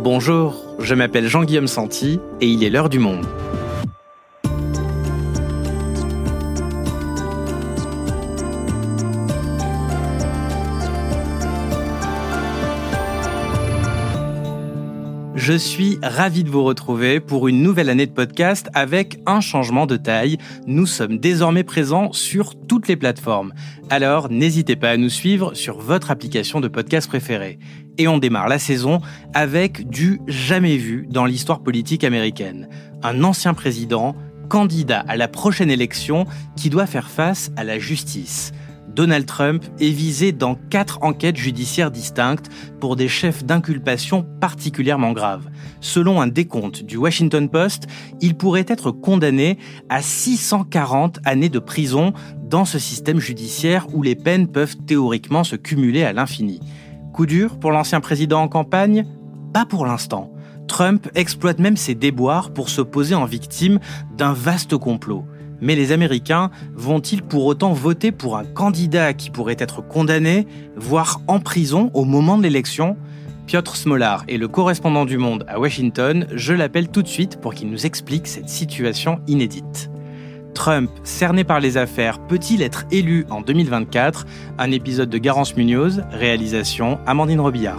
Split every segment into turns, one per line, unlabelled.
Bonjour, je m'appelle Jean-Guillaume Santi et il est l'heure du monde. Je suis ravi de vous retrouver pour une nouvelle année de podcast avec un changement de taille. Nous sommes désormais présents sur toutes les plateformes. Alors n'hésitez pas à nous suivre sur votre application de podcast préférée. Et on démarre la saison avec du jamais vu dans l'histoire politique américaine. Un ancien président, candidat à la prochaine élection, qui doit faire face à la justice. Donald Trump est visé dans quatre enquêtes judiciaires distinctes pour des chefs d'inculpation particulièrement graves. Selon un décompte du Washington Post, il pourrait être condamné à 640 années de prison dans ce système judiciaire où les peines peuvent théoriquement se cumuler à l'infini. Coup dur pour l'ancien président en campagne? Pas pour l'instant. Trump exploite même ses déboires pour se poser en victime d'un vaste complot. Mais les Américains vont-ils pour autant voter pour un candidat qui pourrait être condamné, voire en prison au moment de l'élection? Piotr Smolar est le correspondant du Monde à Washington. Je l'appelle tout de suite pour qu'il nous explique cette situation inédite. Trump, cerné par les affaires, peut-il être élu en 2024 Un épisode de Garance Munoz, réalisation Amandine Robillard.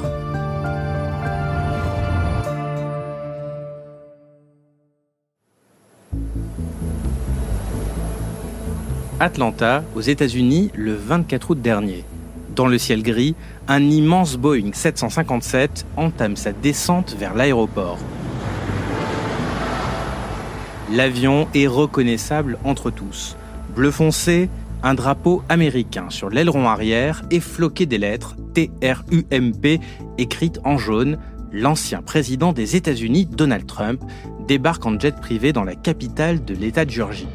Atlanta, aux États-Unis, le 24 août dernier. Dans le ciel gris, un immense Boeing 757 entame sa descente vers l'aéroport. L'avion est reconnaissable entre tous. Bleu foncé, un drapeau américain sur l'aileron arrière et floqué des lettres TRUMP écrites en jaune. L'ancien président des États-Unis, Donald Trump, débarque en jet privé dans la capitale de l'État de Géorgie.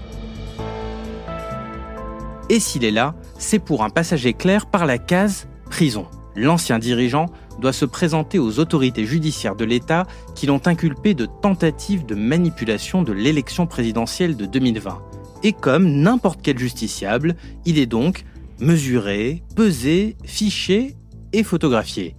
Et s'il est là, c'est pour un passager clair par la case prison. L'ancien dirigeant doit se présenter aux autorités judiciaires de l'État qui l'ont inculpé de tentative de manipulation de l'élection présidentielle de 2020. Et comme n'importe quel justiciable, il est donc mesuré, pesé, fiché et photographié.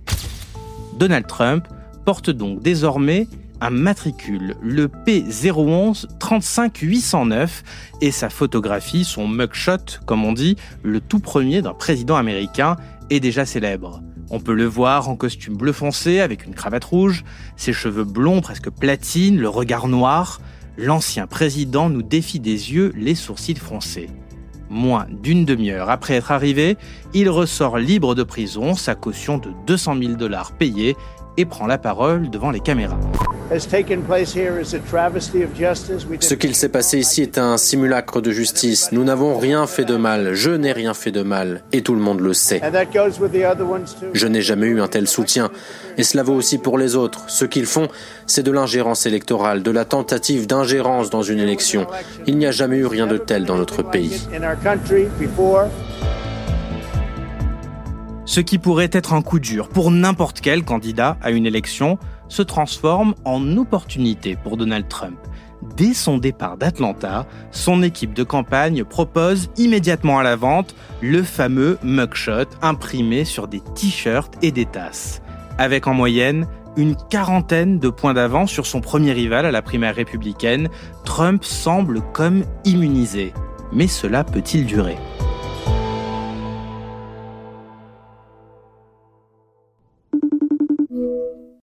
Donald Trump porte donc désormais un matricule, le P011 35809, et sa photographie, son mugshot, comme on dit, le tout premier d'un président américain, est déjà célèbre. On peut le voir en costume bleu foncé avec une cravate rouge, ses cheveux blonds presque platine, le regard noir. L'ancien président nous défie des yeux, les sourcils froncés. Moins d'une demi-heure après être arrivé, il ressort libre de prison, sa caution de 200 000 dollars payée, et prend la parole devant les caméras.
Ce qu'il s'est passé ici est un simulacre de justice. Nous n'avons rien fait de mal. Je n'ai rien fait de mal. Et tout le monde le sait. Je n'ai jamais eu un tel soutien. Et cela vaut aussi pour les autres. Ce qu'ils font, c'est de l'ingérence électorale, de la tentative d'ingérence dans une élection. Il n'y a jamais eu rien de tel dans notre pays.
Ce qui pourrait être un coup dur pour n'importe quel candidat à une élection se transforme en opportunité pour Donald Trump. Dès son départ d'Atlanta, son équipe de campagne propose immédiatement à la vente le fameux mugshot imprimé sur des t-shirts et des tasses. Avec en moyenne une quarantaine de points d'avance sur son premier rival à la primaire républicaine, Trump semble comme immunisé. Mais cela peut-il durer?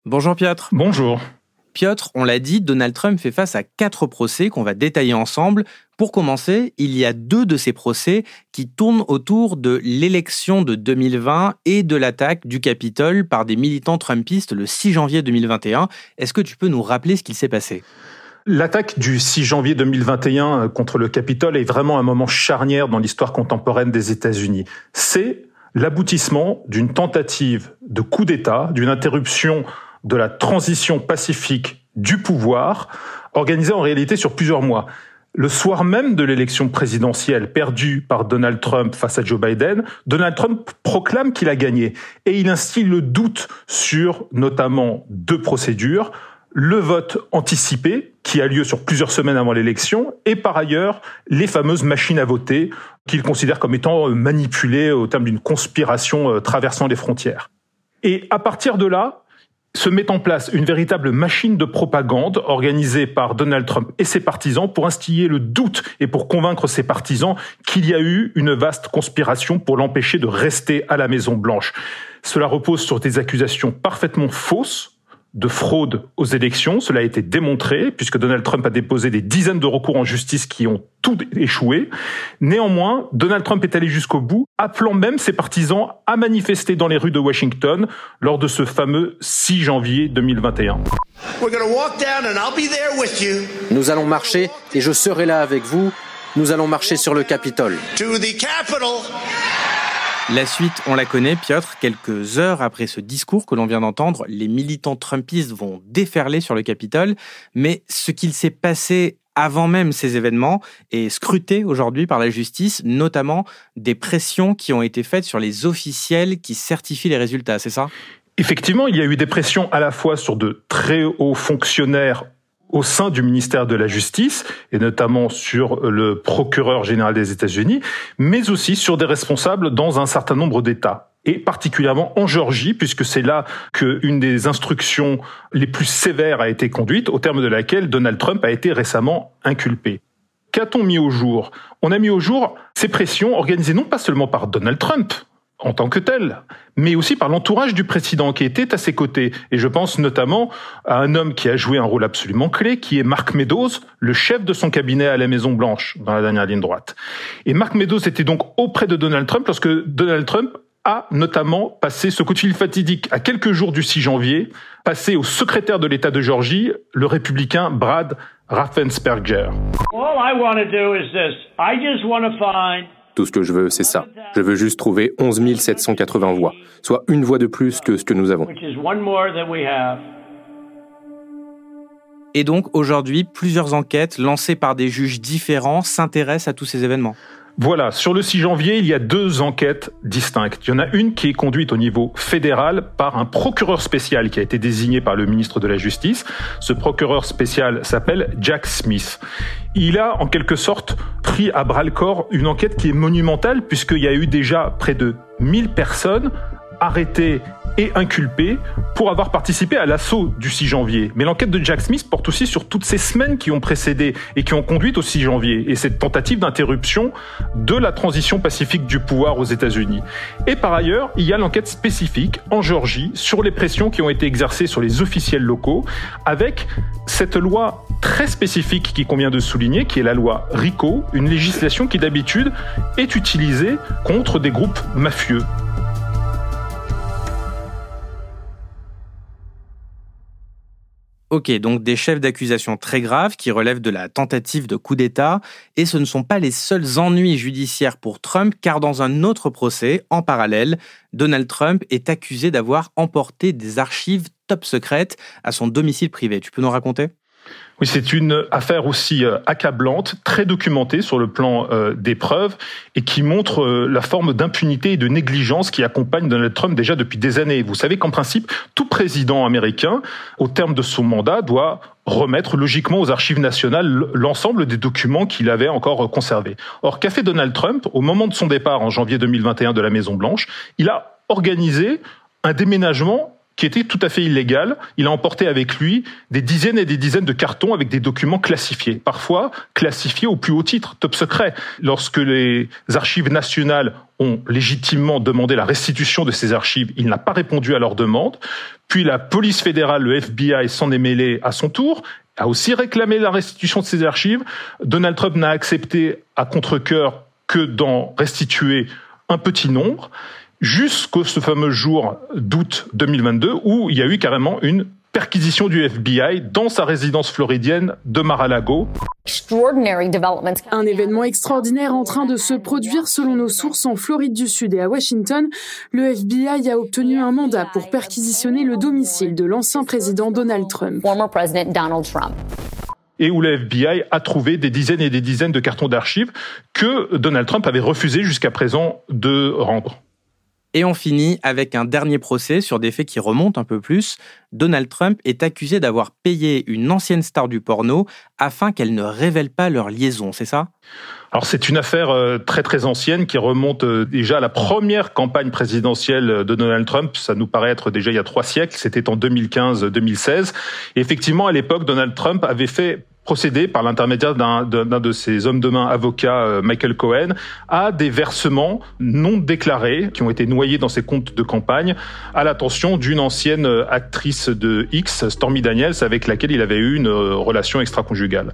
Bonjour Piotr.
Bonjour.
Piotr, on l'a dit, Donald Trump fait face à quatre procès qu'on va détailler ensemble. Pour commencer, il y a deux de ces procès qui tournent autour de l'élection de 2020 et de l'attaque du Capitole par des militants trumpistes le 6 janvier 2021. Est-ce que tu peux nous rappeler ce qu'il s'est passé?
L'attaque du 6 janvier 2021 contre le Capitole est vraiment un moment charnière dans l'histoire contemporaine des États-Unis. C'est l'aboutissement d'une tentative de coup d'État, d'une interruption de la transition pacifique du pouvoir, organisée en réalité sur plusieurs mois. Le soir même de l'élection présidentielle perdue par Donald Trump face à Joe Biden, Donald Trump proclame qu'il a gagné et il instille le doute sur notamment deux procédures, le vote anticipé qui a lieu sur plusieurs semaines avant l'élection et par ailleurs les fameuses machines à voter qu'il considère comme étant manipulées au terme d'une conspiration euh, traversant les frontières. Et à partir de là, se met en place une véritable machine de propagande organisée par Donald Trump et ses partisans pour instiller le doute et pour convaincre ses partisans qu'il y a eu une vaste conspiration pour l'empêcher de rester à la Maison Blanche. Cela repose sur des accusations parfaitement fausses de fraude aux élections. Cela a été démontré puisque Donald Trump a déposé des dizaines de recours en justice qui ont tout échoué. Néanmoins, Donald Trump est allé jusqu'au bout, appelant même ses partisans à manifester dans les rues de Washington lors de ce fameux 6 janvier 2021.
Nous allons marcher et je serai là avec vous. Nous allons marcher sur le Capitole.
La suite, on la connaît, Piotr. Quelques heures après ce discours que l'on vient d'entendre, les militants trumpistes vont déferler sur le Capitole. Mais ce qu'il s'est passé avant même ces événements est scruté aujourd'hui par la justice, notamment des pressions qui ont été faites sur les officiels qui certifient les résultats, c'est ça?
Effectivement, il y a eu des pressions à la fois sur de très hauts fonctionnaires au sein du ministère de la Justice, et notamment sur le procureur général des États-Unis, mais aussi sur des responsables dans un certain nombre d'États et particulièrement en Géorgie, puisque c'est là qu'une des instructions les plus sévères a été conduite, au terme de laquelle Donald Trump a été récemment inculpé. Qu'a-t-on mis au jour? On a mis au jour ces pressions organisées non pas seulement par Donald Trump, en tant que tel, mais aussi par l'entourage du président qui était à ses côtés. Et je pense notamment à un homme qui a joué un rôle absolument clé, qui est Mark Meadows, le chef de son cabinet à la Maison Blanche, dans la dernière ligne droite. Et Mark Meadows était donc auprès de Donald Trump lorsque Donald Trump a notamment passé ce coup de fil fatidique à quelques jours du 6 janvier, passé au secrétaire de l'État de Géorgie, le républicain Brad Raffensperger. All I want to do is this. I just
want to find tout ce que je veux, c'est ça. Je veux juste trouver 11 780 voix, soit une voix de plus que ce que nous avons.
Et donc aujourd'hui, plusieurs enquêtes lancées par des juges différents s'intéressent à tous ces événements.
Voilà, sur le 6 janvier, il y a deux enquêtes distinctes. Il y en a une qui est conduite au niveau fédéral par un procureur spécial qui a été désigné par le ministre de la Justice. Ce procureur spécial s'appelle Jack Smith. Il a en quelque sorte pris à bras le corps une enquête qui est monumentale puisqu'il y a eu déjà près de 1000 personnes arrêtées et inculpé pour avoir participé à l'assaut du 6 janvier. Mais l'enquête de Jack Smith porte aussi sur toutes ces semaines qui ont précédé et qui ont conduit au 6 janvier et cette tentative d'interruption de la transition pacifique du pouvoir aux États-Unis. Et par ailleurs, il y a l'enquête spécifique en Géorgie sur les pressions qui ont été exercées sur les officiels locaux avec cette loi très spécifique qui convient de souligner, qui est la loi RICO, une législation qui d'habitude est utilisée contre des groupes mafieux.
Ok, donc des chefs d'accusation très graves qui relèvent de la tentative de coup d'État, et ce ne sont pas les seuls ennuis judiciaires pour Trump, car dans un autre procès, en parallèle, Donald Trump est accusé d'avoir emporté des archives top secrètes à son domicile privé. Tu peux nous raconter?
Oui, c'est une affaire aussi euh, accablante, très documentée sur le plan euh, des preuves et qui montre euh, la forme d'impunité et de négligence qui accompagne Donald Trump déjà depuis des années. Vous savez qu'en principe, tout président américain, au terme de son mandat, doit remettre logiquement aux archives nationales l'ensemble des documents qu'il avait encore conservés. Or, qu'a fait Donald Trump au moment de son départ en janvier 2021 de la Maison Blanche Il a organisé un déménagement qui était tout à fait illégal. Il a emporté avec lui des dizaines et des dizaines de cartons avec des documents classifiés, parfois classifiés au plus haut titre, top secret. Lorsque les archives nationales ont légitimement demandé la restitution de ces archives, il n'a pas répondu à leur demande. Puis la police fédérale, le FBI, s'en est mêlé à son tour, a aussi réclamé la restitution de ces archives. Donald Trump n'a accepté à contre-cœur que d'en restituer un petit nombre jusqu'au ce fameux jour d'août 2022 où il y a eu carrément une perquisition du FBI dans sa résidence floridienne de Mar-a-Lago.
Un événement extraordinaire en train de se produire selon nos sources en Floride du Sud et à Washington. Le FBI a obtenu un mandat pour perquisitionner le domicile de l'ancien président Donald Trump.
Et où le FBI a trouvé des dizaines et des dizaines de cartons d'archives que Donald Trump avait refusé jusqu'à présent de rendre.
Et on finit avec un dernier procès sur des faits qui remontent un peu plus. Donald Trump est accusé d'avoir payé une ancienne star du porno afin qu'elle ne révèle pas leur liaison, c'est ça?
Alors c'est une affaire euh, très très ancienne qui remonte euh, déjà à la première campagne présidentielle de Donald Trump. Ça nous paraît être déjà il y a trois siècles. C'était en 2015-2016. effectivement, à l'époque, Donald Trump avait fait procéder par l'intermédiaire d'un de ses hommes de main avocats, euh, Michael Cohen, à des versements non déclarés qui ont été noyés dans ses comptes de campagne à l'attention d'une ancienne euh, actrice de X, Stormy Daniels, avec laquelle il avait eu une euh, relation extra-conjugale.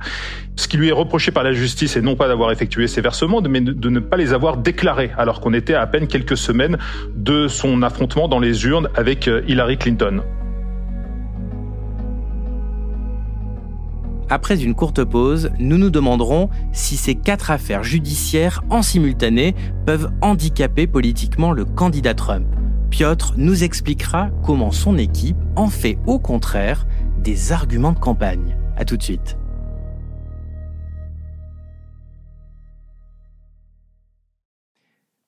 Ce qui lui est reproché par la justice est non pas d'avoir effectué ces versements, mais de ne pas les avoir déclarés, alors qu'on était à peine quelques semaines de son affrontement dans les urnes avec Hillary Clinton.
Après une courte pause, nous nous demanderons si ces quatre affaires judiciaires en simultané peuvent handicaper politiquement le candidat Trump. Piotr nous expliquera comment son équipe en fait au contraire des arguments de campagne. A tout de suite.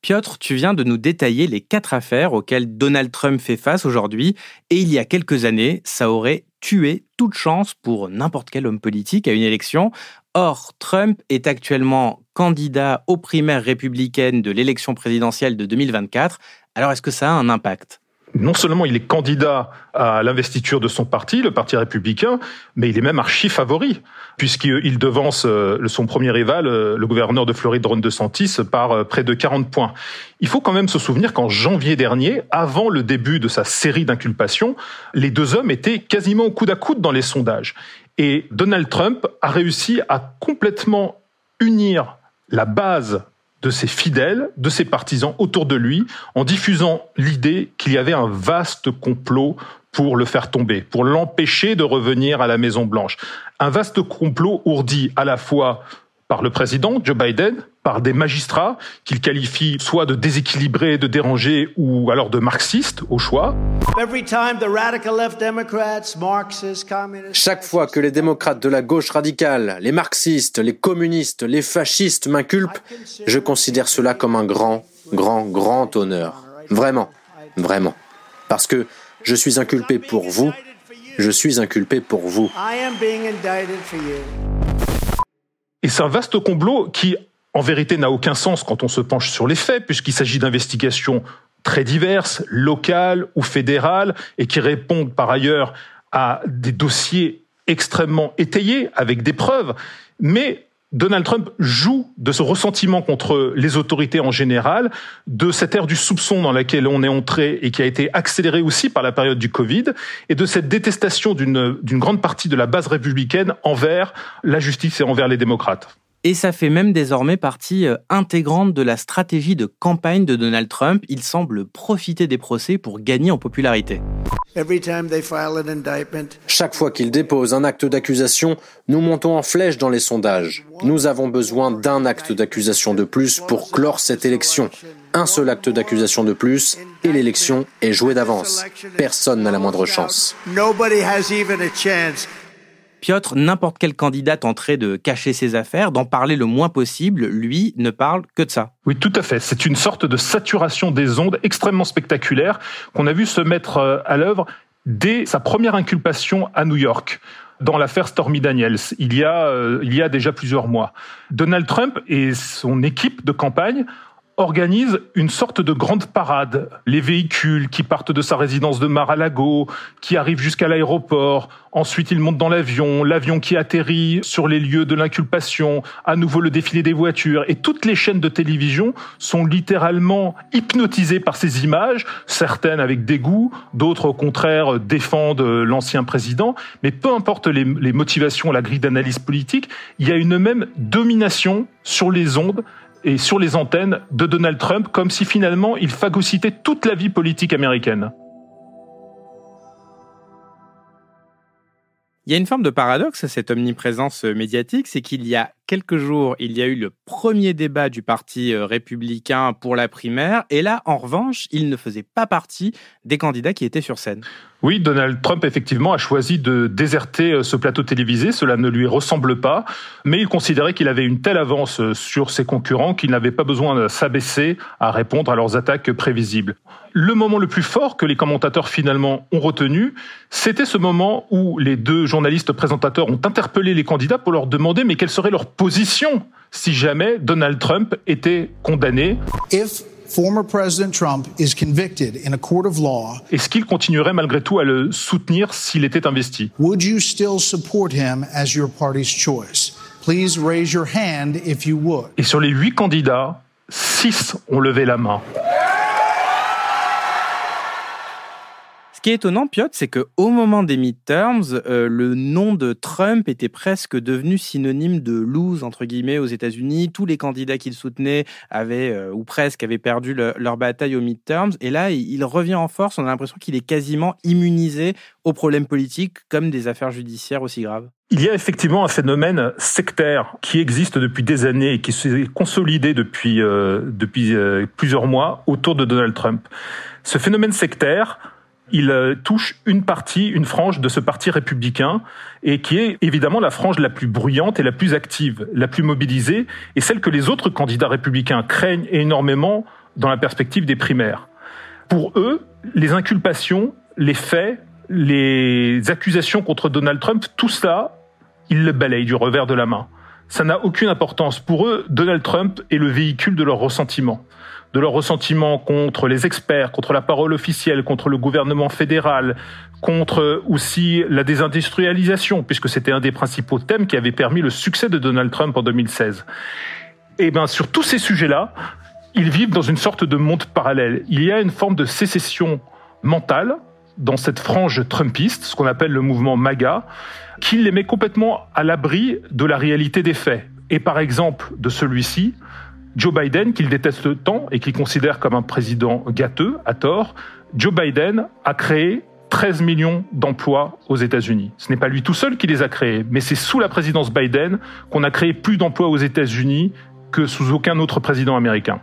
Piotr, tu viens de nous détailler les quatre affaires auxquelles Donald Trump fait face aujourd'hui, et il y a quelques années, ça aurait tuer toute chance pour n'importe quel homme politique à une élection. Or, Trump est actuellement candidat aux primaires républicaines de l'élection présidentielle de 2024. Alors, est-ce que ça a un impact?
Non seulement il est candidat à l'investiture de son parti, le Parti républicain, mais il est même archi favori, puisqu'il devance euh, son premier rival, euh, le gouverneur de Floride, Ron DeSantis, par euh, près de 40 points. Il faut quand même se souvenir qu'en janvier dernier, avant le début de sa série d'inculpations, les deux hommes étaient quasiment au coude à coude dans les sondages. Et Donald Trump a réussi à complètement unir la base de ses fidèles, de ses partisans autour de lui, en diffusant l'idée qu'il y avait un vaste complot pour le faire tomber, pour l'empêcher de revenir à la Maison Blanche. Un vaste complot ourdi à la fois par le président Joe Biden, par des magistrats qu'il qualifie soit de déséquilibrés, de dérangés ou alors de marxistes au choix.
Chaque fois que les démocrates de la gauche radicale, les marxistes, les communistes, les fascistes m'inculpent, je considère cela comme un grand, grand, grand honneur. Vraiment, vraiment. Parce que je suis inculpé pour vous, je suis inculpé pour vous.
Et c'est un vaste complot qui, en vérité, n'a aucun sens quand on se penche sur les faits, puisqu'il s'agit d'investigations très diverses, locales ou fédérales, et qui répondent par ailleurs à des dossiers extrêmement étayés, avec des preuves. Mais Donald Trump joue de ce ressentiment contre les autorités en général, de cette ère du soupçon dans laquelle on est entré et qui a été accélérée aussi par la période du Covid, et de cette détestation d'une grande partie de la base républicaine envers la justice et envers les démocrates.
Et ça fait même désormais partie euh, intégrante de la stratégie de campagne de Donald Trump. Il semble profiter des procès pour gagner en popularité.
Chaque fois qu'il dépose un acte d'accusation, nous montons en flèche dans les sondages. Nous avons besoin d'un acte d'accusation de plus pour clore cette élection. Un seul acte d'accusation de plus et l'élection est jouée d'avance. Personne n'a la moindre chance.
Piotr, n'importe quel candidat tenterait de cacher ses affaires, d'en parler le moins possible, lui ne parle que de ça.
Oui, tout à fait. C'est une sorte de saturation des ondes extrêmement spectaculaire qu'on a vu se mettre euh, à l'œuvre dès sa première inculpation à New York dans l'affaire Stormy Daniels, il y a euh, il y a déjà plusieurs mois. Donald Trump et son équipe de campagne organise une sorte de grande parade. Les véhicules qui partent de sa résidence de Mar-a-Lago, qui arrivent jusqu'à l'aéroport, ensuite ils montent dans l'avion, l'avion qui atterrit sur les lieux de l'inculpation, à nouveau le défilé des voitures, et toutes les chaînes de télévision sont littéralement hypnotisées par ces images, certaines avec dégoût, d'autres au contraire défendent l'ancien président, mais peu importe les, les motivations, la grille d'analyse politique, il y a une même domination sur les ondes et sur les antennes de Donald Trump comme si finalement il phagocytait toute la vie politique américaine.
Il y a une forme de paradoxe à cette omniprésence médiatique, c'est qu'il y a quelques jours, il y a eu le premier débat du Parti euh, républicain pour la primaire. Et là, en revanche, il ne faisait pas partie des candidats qui étaient sur scène.
Oui, Donald Trump, effectivement, a choisi de déserter euh, ce plateau télévisé. Cela ne lui ressemble pas. Mais il considérait qu'il avait une telle avance euh, sur ses concurrents qu'il n'avait pas besoin de s'abaisser à répondre à leurs attaques prévisibles. Le moment le plus fort que les commentateurs finalement ont retenu, c'était ce moment où les deux journalistes présentateurs ont interpellé les candidats pour leur demander mais quelle serait leur position si jamais Donald Trump était condamné. Est-ce qu'il continuerait malgré tout à le soutenir s'il était investi? Et sur les huit candidats, six ont levé la main.
Qui est étonnant, Piotr, c'est qu'au moment des midterms, euh, le nom de Trump était presque devenu synonyme de lose, entre guillemets, aux États-Unis. Tous les candidats qu'il soutenait avaient, euh, ou presque, avaient perdu leur bataille aux midterms. Et là, il, revient en force. On a l'impression qu'il est quasiment immunisé aux problèmes politiques comme des affaires judiciaires aussi graves.
Il y a effectivement un phénomène sectaire qui existe depuis des années et qui s'est consolidé depuis, euh, depuis plusieurs mois autour de Donald Trump. Ce phénomène sectaire, il euh, touche une partie, une frange de ce parti républicain, et qui est évidemment la frange la plus bruyante et la plus active, la plus mobilisée, et celle que les autres candidats républicains craignent énormément dans la perspective des primaires. Pour eux, les inculpations, les faits, les accusations contre Donald Trump, tout ça, ils le balayent du revers de la main. Ça n'a aucune importance. Pour eux, Donald Trump est le véhicule de leur ressentiment de leur ressentiment contre les experts, contre la parole officielle, contre le gouvernement fédéral, contre aussi la désindustrialisation, puisque c'était un des principaux thèmes qui avait permis le succès de Donald Trump en 2016. Et bien, sur tous ces sujets-là, ils vivent dans une sorte de monde parallèle. Il y a une forme de sécession mentale dans cette frange trumpiste, ce qu'on appelle le mouvement MAGA, qui les met complètement à l'abri de la réalité des faits. Et par exemple, de celui-ci, Joe Biden, qu'il déteste tant et qu'il considère comme un président gâteux, à tort, Joe Biden a créé 13 millions d'emplois aux États-Unis. Ce n'est pas lui tout seul qui les a créés, mais c'est sous la présidence Biden qu'on a créé plus d'emplois aux États-Unis que sous aucun autre président américain.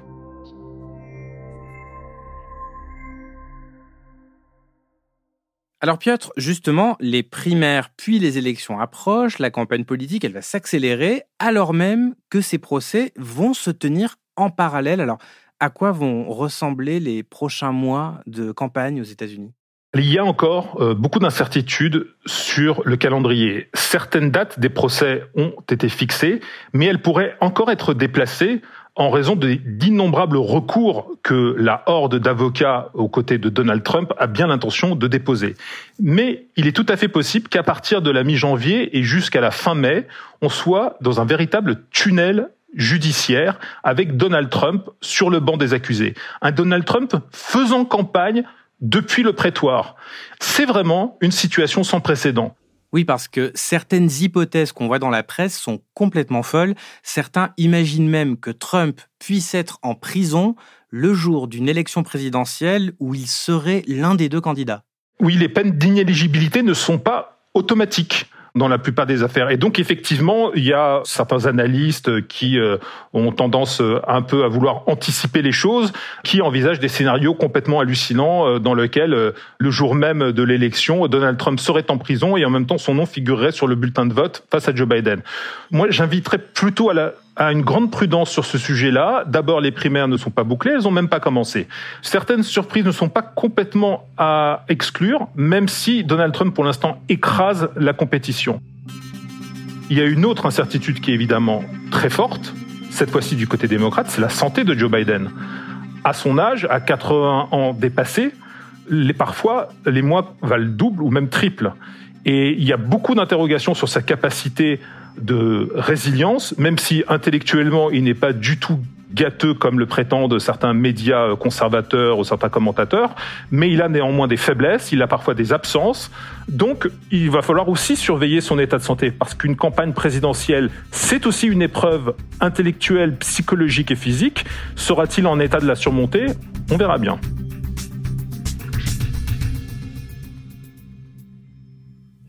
Alors Piotr, justement, les primaires puis les élections approchent, la campagne politique, elle va s'accélérer, alors même que ces procès vont se tenir en parallèle. Alors, à quoi vont ressembler les prochains mois de campagne aux États-Unis?
Il y a encore euh, beaucoup d'incertitudes sur le calendrier. Certaines dates des procès ont été fixées, mais elles pourraient encore être déplacées en raison d'innombrables recours que la horde d'avocats aux côtés de Donald Trump a bien l'intention de déposer. Mais il est tout à fait possible qu'à partir de la mi-janvier et jusqu'à la fin mai, on soit dans un véritable tunnel judiciaire avec Donald Trump sur le banc des accusés. Un Donald Trump faisant campagne depuis le prétoire. C'est vraiment une situation sans précédent.
Oui, parce que certaines hypothèses qu'on voit dans la presse sont complètement folles. Certains imaginent même que Trump puisse être en prison le jour d'une élection présidentielle où il serait l'un des deux candidats.
Oui, les peines d'inéligibilité ne sont pas automatiques dans la plupart des affaires. Et donc effectivement, il y a certains analystes qui euh, ont tendance euh, un peu à vouloir anticiper les choses, qui envisagent des scénarios complètement hallucinants euh, dans lesquels le jour même de l'élection, Donald Trump serait en prison et en même temps son nom figurerait sur le bulletin de vote face à Joe Biden. Moi, j'inviterais plutôt à la à une grande prudence sur ce sujet-là. D'abord, les primaires ne sont pas bouclées, elles n'ont même pas commencé. Certaines surprises ne sont pas complètement à exclure, même si Donald Trump, pour l'instant, écrase la compétition. Il y a une autre incertitude qui est évidemment très forte, cette fois-ci du côté démocrate, c'est la santé de Joe Biden. À son âge, à 80 ans dépassés, les, parfois, les mois valent double ou même triple. Et il y a beaucoup d'interrogations sur sa capacité de résilience, même si intellectuellement il n'est pas du tout gâteux comme le prétendent certains médias conservateurs ou certains commentateurs, mais il a néanmoins des faiblesses, il a parfois des absences, donc il va falloir aussi surveiller son état de santé, parce qu'une campagne présidentielle, c'est aussi une épreuve intellectuelle, psychologique et physique. Sera-t-il en état de la surmonter? On verra bien.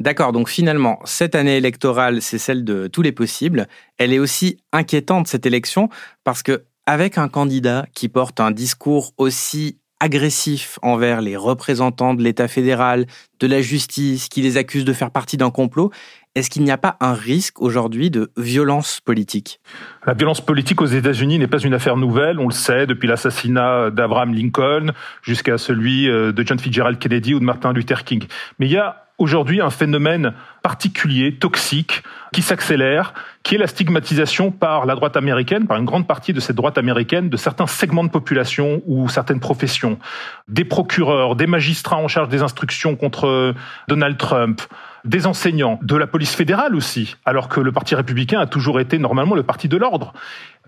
D'accord, donc finalement, cette année électorale, c'est celle de tous les possibles. Elle est aussi inquiétante, cette élection, parce que avec un candidat qui porte un discours aussi agressif envers les représentants de l'État fédéral, de la justice, qui les accuse de faire partie d'un complot, est-ce qu'il n'y a pas un risque aujourd'hui de violence politique?
La violence politique aux États-Unis n'est pas une affaire nouvelle, on le sait, depuis l'assassinat d'Abraham Lincoln jusqu'à celui euh, de John Fitzgerald Kennedy ou de Martin Luther King. Mais il y a aujourd'hui un phénomène particulier, toxique, qui s'accélère, qui est la stigmatisation par la droite américaine, par une grande partie de cette droite américaine, de certains segments de population ou certaines professions. Des procureurs, des magistrats en charge des instructions contre Donald Trump, des enseignants, de la police fédérale aussi, alors que le Parti républicain a toujours été normalement le parti de l'ordre.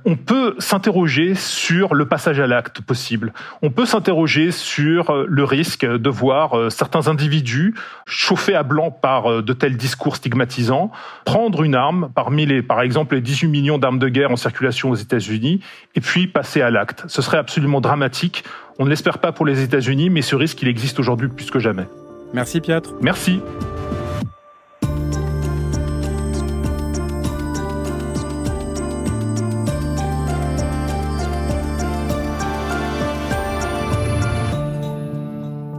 On peut s'interroger sur le passage à l'acte possible. On peut s'interroger sur euh, le risque de voir euh, certains individus chauffés à blanc par euh, de tels discours stigmatisants, prendre une arme parmi les, par exemple, les 18 millions d'armes de guerre en circulation aux États-Unis, et puis passer à l'acte. Ce serait absolument dramatique. On ne l'espère pas pour les États-Unis, mais ce risque, il existe aujourd'hui plus que jamais.
Merci Piotr.
Merci.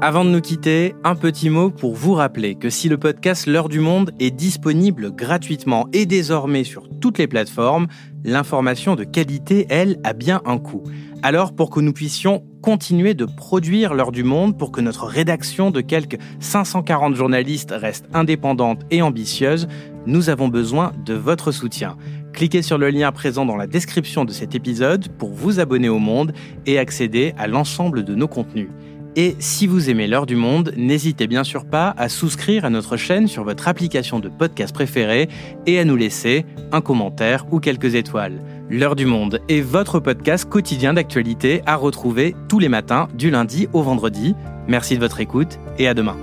Avant de nous quitter, un petit mot pour vous rappeler que si le podcast L'heure du monde est disponible gratuitement et désormais sur toutes les plateformes, l'information de qualité, elle, a bien un coût. Alors pour que nous puissions continuer de produire l'heure du monde, pour que notre rédaction de quelques 540 journalistes reste indépendante et ambitieuse, nous avons besoin de votre soutien. Cliquez sur le lien présent dans la description de cet épisode pour vous abonner au monde et accéder à l'ensemble de nos contenus. Et si vous aimez l'heure du monde, n'hésitez bien sûr pas à souscrire à notre chaîne sur votre application de podcast préférée et à nous laisser un commentaire ou quelques étoiles. L'heure du monde est votre podcast quotidien d'actualité à retrouver tous les matins du lundi au vendredi. Merci de votre écoute et à demain.